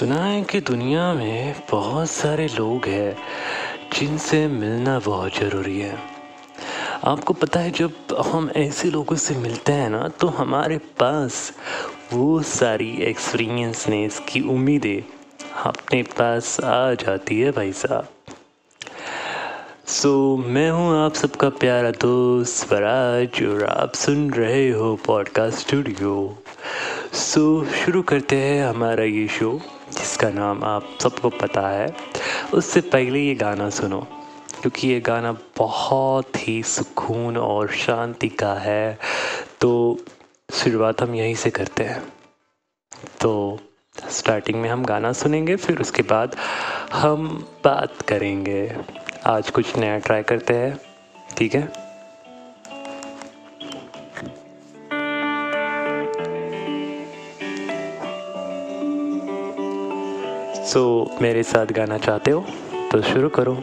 सुना है कि दुनिया में बहुत सारे लोग हैं जिनसे मिलना बहुत ज़रूरी है। आपको पता है जब हम ऐसे लोगों से मिलते हैं ना तो हमारे पास वो सारी एक्सपीरियंसनेस की उम्मीदें अपने पास आ जाती है भाई साहब। सो so, मैं हूँ आप सबका प्यारा दोस्त स्वराज और आप सुन रहे हो पॉडकास्ट स्टूडियो सो so, शुरू करते हैं हमारा ये शो जिसका नाम आप सबको पता है, उससे पहले ये गाना सुनो, क्योंकि ये गाना बहुत ही सुकून और शांति का है। तो शुरुआत हम यहीं से करते हैं। तो स्टार्टिंग में हम गाना सुनेंगे, फिर उसके बाद हम बात करेंगे। आज कुछ नया ट्राई करते हैं, ठीक है? सो so, मेरे साथ गाना चाहते हो तो शुरू करो।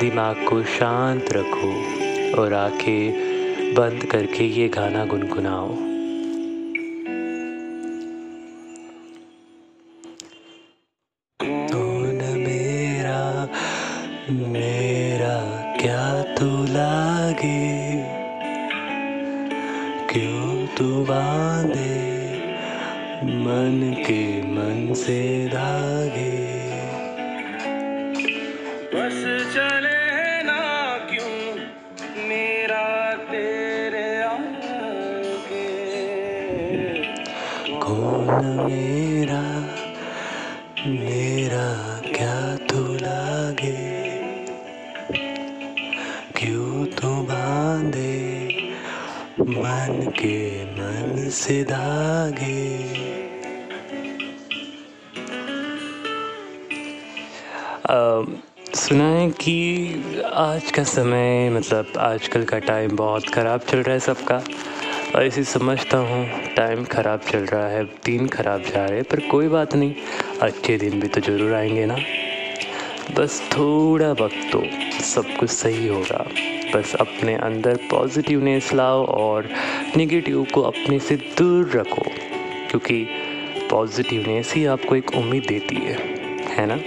दिमाग को शांत रखो और आँखें बंद करके ये गाना गुनगुनाओ। कौन मेरा मेरा क्या तू लागे? क्यों तू बांधे मन के मन से धागे? सुना है कि आज का समय मतलब आजकल का टाइम बहुत ख़राब चल रहा है सबका। ऐसे समझता हूँ टाइम ख़राब चल रहा है, दिन ख़राब जा रहे पर कोई बात नहीं, अच्छे दिन भी तो ज़रूर आएँगे ना। बस थोड़ा वक्त तो सब कुछ सही होगा। बस अपने अंदर पॉजिटिवनेस लाओ और नेगेटिव को अपने से दूर रखो, क्योंकि पॉजिटिवनेस ही आपको एक उम्मीद देती है है ना?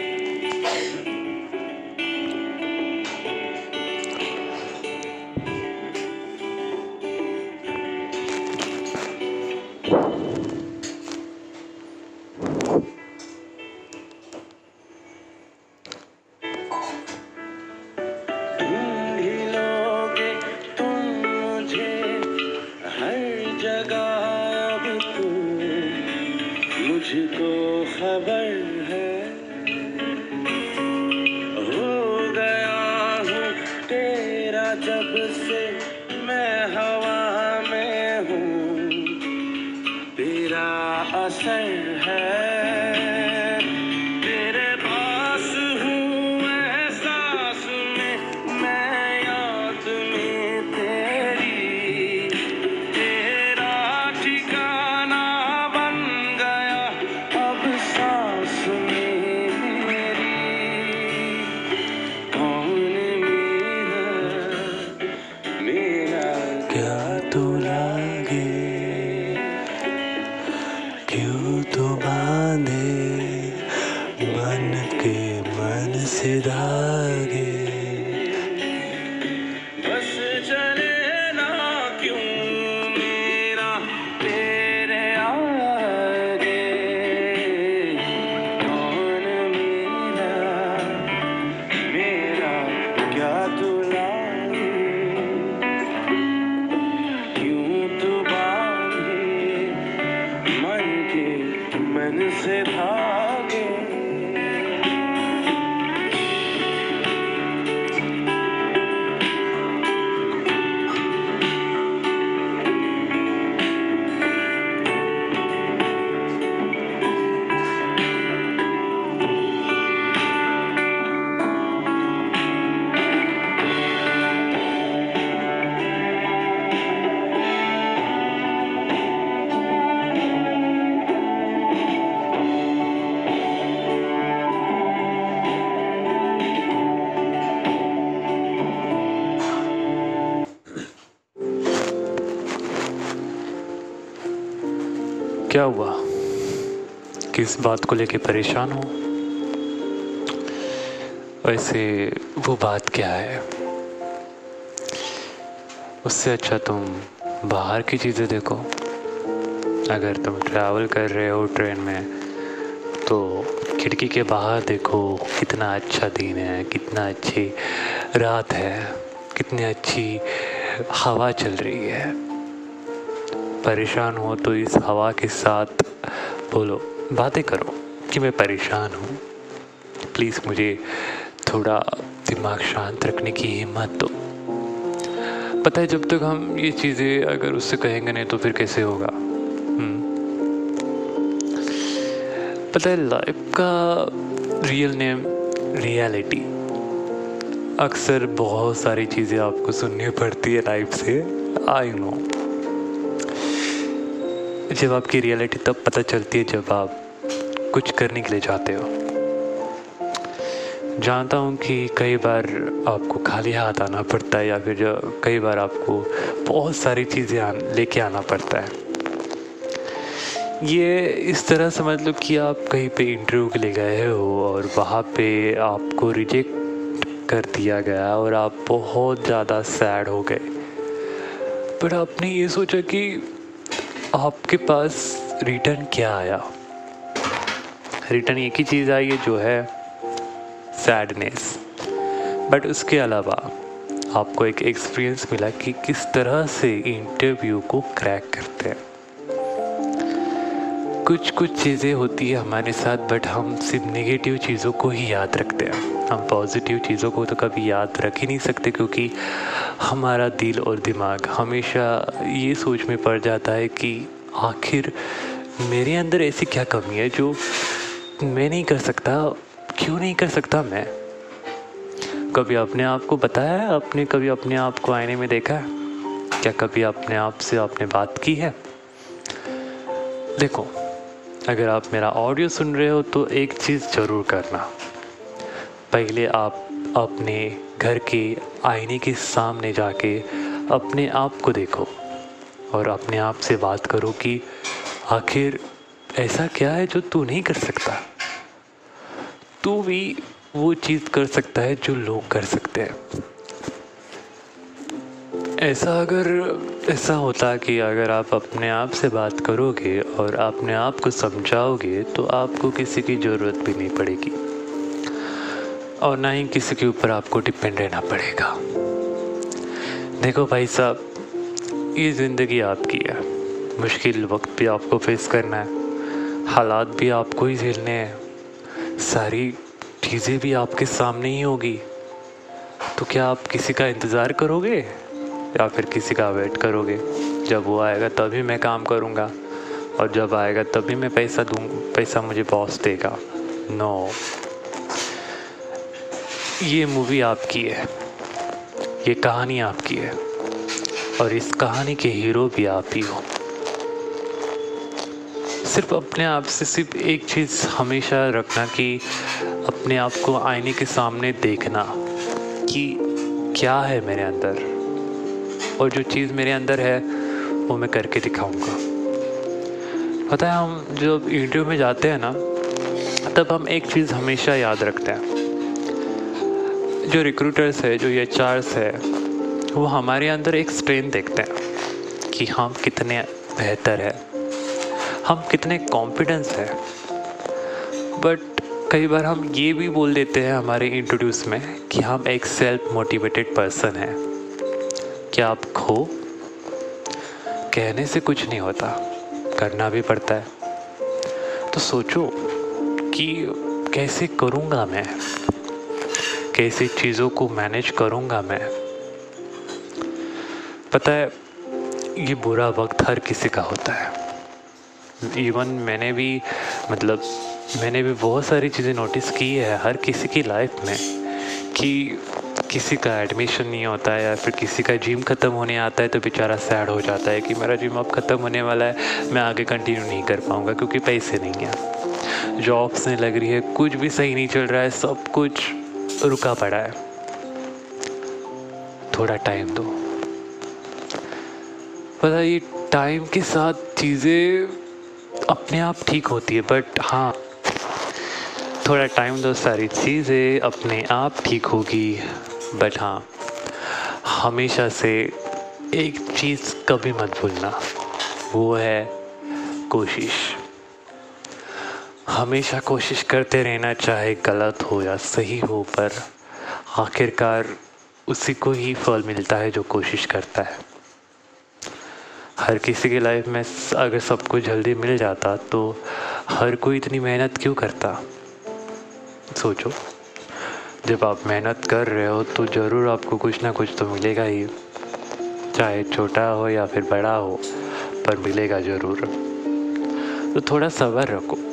क्या हुआ? किस बात को लेके परेशान हो? वैसे वो बात क्या है? उससे अच्छा तुम बाहर की चीज़ें देखो। अगर तुम ट्रैवल कर रहे हो ट्रेन में तो खिड़की के बाहर देखो कितना अच्छा दिन है, कितना अच्छी रात है, कितनी अच्छी हवा चल रही है। परेशान हो तो इस हवा के साथ बोलो, बातें करो कि मैं परेशान हूँ। प्लीज़ मुझे थोड़ा दिमाग शांत रखने की हिम्मत दो। पता है जब तक हम ये चीज़ें अगर उससे कहेंगे नहीं तो फिर कैसे होगा? हम्म। पता है लाइफ का रियल नेम रियलिटी अक्सर बहुत सारी चीज़ें आपको सुननी पड़ती है लाइफ से आई नो जब आपकी रियलिटी तब पता चलती है जब आप कुछ करने के लिए जाते हो। जानता हूँ कि कई बार आपको खाली हाथ आना पड़ता है या फिर कई बार आपको बहुत सारी चीज़ें लेके आना पड़ता है। ये इस तरह समझ लो कि आप कहीं पे इंटरव्यू के लिए गए हो और वहाँ पे आपको रिजेक्ट कर दिया गया और आप बहुत ज़्यादा सैड हो गए। पर आपने ये सोचा कि आपके पास रिटर्न क्या आया? रिटर्न एक ही चीज़ आई है जो है सैडनेस बट उसके अलावा आपको एक एक्सपीरियंस मिला कि किस तरह से इंटरव्यू को क्रैक करते हैं। कुछ कुछ चीज़ें होती है हमारे साथ बट हम सिर्फ़ नेगेटिव चीज़ों को ही याद रखते हैं। हम पॉजिटिव चीज़ों को तो कभी याद रख ही नहीं सकते क्योंकि हमारा दिल और दिमाग हमेशा ये सोच में पड़ जाता है कि आखिर मेरे अंदर ऐसी क्या कमी है जो मैं नहीं कर सकता? क्यों नहीं कर सकता मैं? कभी अपने आप को बताया है? आपने कभी अपने आप को आईने में देखा है? क्या कभी अपने आप से आपने बात की है? देखो, अगर आप मेरा ऑडियो सुन रहे हो तो एक चीज़ ज़रूर करना। पहले आप अपने घर के आईने के सामने जाके अपने आप को देखो और अपने आप से बात करो कि आखिर ऐसा क्या है जो तू नहीं कर सकता? तू भी वो चीज़ कर सकता है जो लोग कर सकते हैं। ऐसा अगर, ऐसा होता कि अगर आप अपने आप से बात करोगे और अपने आप को समझाओगे तो आपको किसी की ज़रूरत भी नहीं पड़ेगी। और ना ही किसी के ऊपर आपको डिपेंड रहना पड़ेगा। देखो भाई साहब, ये ज़िंदगी आपकी है। मुश्किल वक्त भी आपको फेस करना है, हालात भी आपको ही झेलने हैं। सारी चीज़ें भी आपके सामने ही होगी। तो क्या आप किसी का इंतज़ार करोगे? या फिर किसी का वेट करोगे? जब वो आएगा तभी मैं काम करूँगा, और जब आएगा तभी मैं पैसा दूँ, पैसा मुझे बॉस देगा। नो ये मूवी आपकी है। ये कहानी आपकी है। और इस कहानी के हीरो भी आप ही हो। सिर्फ़ अपने आप से सिर्फ़ एक चीज़ हमेशा रखना कि अपने आप को आईने के सामने देखना कि क्या है मेरे अंदर। और जो चीज़ मेरे अंदर है, वो मैं करके दिखाऊँगा। पता है, हम जब इंटरव्यू में जाते हैं ना, तब हम एक चीज़ हमेशा याद रखते हैं। जो रिक्रूटर्स है, जो एच है, वो हमारे अंदर एक स्ट्रेंथ देखते हैं कि हम कितने बेहतर है, हम कितने कॉन्फिडेंस है। बट कई बार हम ये भी बोल देते हैं हमारे इंट्रोड्यूस में कि हम एक सेल्फ मोटिवेटेड पर्सन हैं। क्या आप खो? कहने से कुछ नहीं होता, करना भी पड़ता है। तो सोचो कि कैसे करूँगा मैं? कैसे चीज़ों को मैनेज करूँगा मैं? पता है, ये बुरा वक्त हर किसी का होता है। इवन मैंने भी मतलब मैंने भी बहुत सारी चीज़ें नोटिस की है हर किसी की लाइफ में कि किसी का एडमिशन नहीं होता है या फिर किसी का जिम ख़त्म होने आता है तो बेचारा सैड हो जाता है कि मेरा जिम अब ख़त्म होने वाला है, मैं आगे कंटिन्यू नहीं कर पाऊँगा क्योंकि पैसे नहीं हैं। जॉब्स नहीं लग रही है, कुछ भी सही नहीं चल रहा है, सब कुछ रुका पड़ा है। थोड़ा टाइम दो। पता ये टाइम के साथ चीज़ें अपने आप ठीक होती है बट हाँ थोड़ा टाइम दो, सारी चीज़ें अपने आप ठीक होगी बट हाँ हमेशा से एक चीज़ कभी मत भूलना, वो है कोशिश। हमेशा कोशिश करते रहना चाहे गलत हो या सही हो, पर आखिरकार उसी को ही फल मिलता है जो कोशिश करता है। हर किसी की लाइफ में अगर सब कुछ जल्दी मिल जाता तो हर कोई इतनी मेहनत क्यों करता? सोचो। जब आप मेहनत कर रहे हो तो ज़रूर आपको कुछ ना कुछ तो मिलेगा ही, चाहे छोटा हो या फिर बड़ा हो, पर मिलेगा ज़रूर। तो थोड़ा सब्र रखो।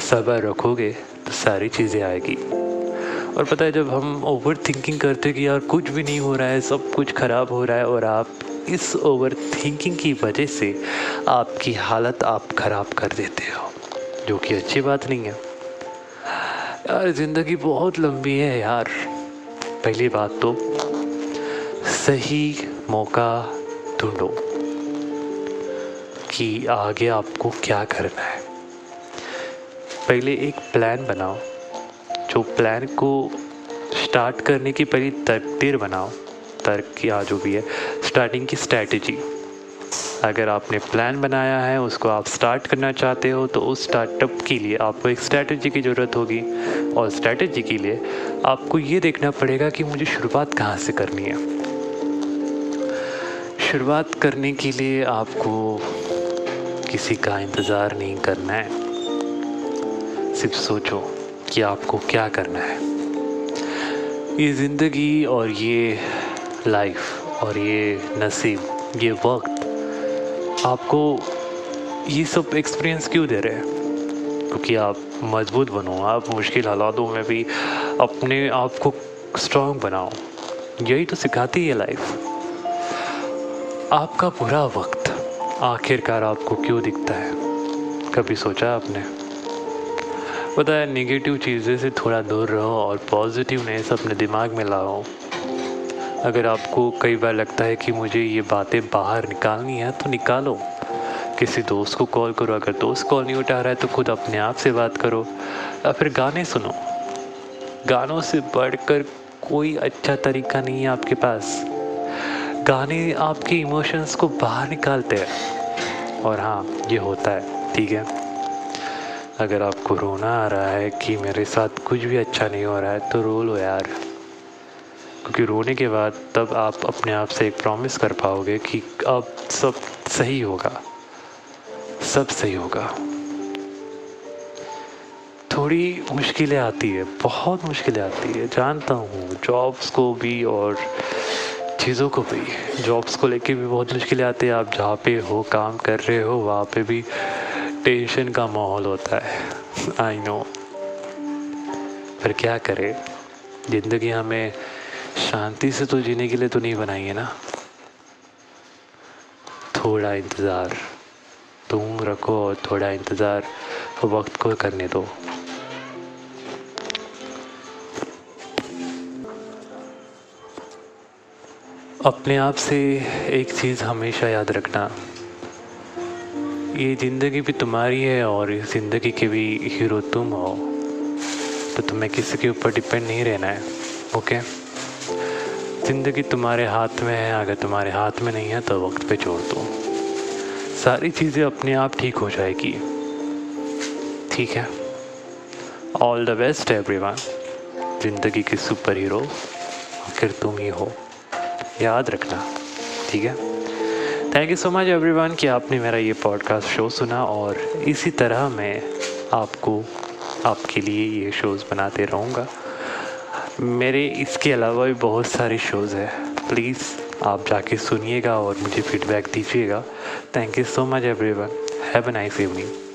सब्र रखोगे तो सारी चीज़ें आएगी। और पता है, जब हम ओवर थिंकिंग करते कि यार कुछ भी नहीं हो रहा है, सब कुछ ख़राब हो रहा है, और आप इस ओवर थिंकिंग की वजह से आपकी हालत आप ख़राब कर देते हो, जो कि अच्छी बात नहीं है। यार, ज़िंदगी बहुत लंबी है यार। पहली बात तो सही मौका ढूंढो कि आगे आपको क्या करना है। पहले एक प्लान बनाओ, जो प्लान को स्टार्ट करने की पहली तरतीर बनाओ, तर्क या जो भी है स्टार्टिंग की स्ट्रैटेजी अगर आपने प्लान बनाया है, उसको आप स्टार्ट करना चाहते हो तो उस स्टार्टअप के लिए आपको एक स्ट्रैटेजी की ज़रूरत होगी। और स्ट्रैटेजी के लिए आपको ये देखना पड़ेगा कि मुझे शुरुआत कहाँ से करनी है। शुरुआत करने के लिए आपको किसी का इंतज़ार नहीं करना है। सिर्फ़ सोचो कि आपको क्या करना है। ये ज़िंदगी और ये लाइफ और ये नसीब, ये वक्त आपको ये सब एक्सपीरियंस क्यों दे रहे हैं? क्योंकि आप मज़बूत बनो, आप मुश्किल हालातों में भी अपने आप को स्ट्रांग बनाओ। यही तो सिखाती है लाइफ आपका बुरा वक्त आखिरकार आपको क्यों दिखता है? कभी सोचा आपने? पता है नेगेटिव चीज़ें से थोड़ा दूर रहो और पॉजिटिवनेस अपने दिमाग में लाओ। अगर आपको कई बार लगता है कि मुझे ये बातें बाहर निकालनी है तो निकालो। किसी दोस्त को कॉल करो। अगर दोस्त कॉल नहीं उठा रहा है तो खुद अपने आप से बात करो या फिर गाने सुनो। गानों से बढ़कर कोई अच्छा तरीका नहीं है आपके पास। गाने आपके इमोशंस को बाहर निकालते हैं। और हाँ ये होता है, ठीक है? अगर आपको रोना आ रहा है कि मेरे साथ कुछ भी अच्छा नहीं हो रहा है तो रो लो यार। क्योंकि रोने के बाद तब आप अपने आप से एक प्रॉमिस कर पाओगे कि अब सब सही होगा। सब सही होगा। थोड़ी मुश्किलें आती है, बहुत मुश्किलें आती है। जानता हूँ जॉब्स को भी और चीज़ों को भी। जॉब्स को लेके भी बहुत मुश्किलें आती है। आप जहाँ पे हो, काम कर रहे हो, वहाँ पे भी टेंशन का माहौल होता है। आई नो पर क्या करें? ज़िंदगी हमें शांति से तो जीने के लिए तो नहीं बनाई है ना? थोड़ा इंतज़ार। तुम रखो और थोड़ा इंतज़ार। वक्त को करने दो। अपने आप से एक चीज़ हमेशा याद रखना। ये ज़िंदगी भी तुम्हारी है और इस ज़िंदगी के भी हीरो तुम हो। तो तुम्हें किसी के ऊपर डिपेंड नहीं रहना है ओके ज़िंदगी तुम्हारे हाथ में है, अगर तुम्हारे हाथ में नहीं है तो वक्त पे छोड़ दो। सारी चीज़ें अपने आप ठीक हो जाएगी। ठीक है? ऑल द बेस्ट एवरीवन ज़िंदगी के सुपर हीरो आखिर तुम ही हो। याद रखना, ठीक है? Thank you so much everyone कि आपने मेरा ये पॉडकास्ट शो सुना और इसी तरह मैं आपको, आपके लिए ये शोज़ बनाते रहूँगा। मेरे इसके अलावा भी बहुत सारे शोज़ हैं। प्लीज़ आप जाके सुनिएगा और मुझे फीडबैक दीजिएगा। Thank you so much everyone have a nice evening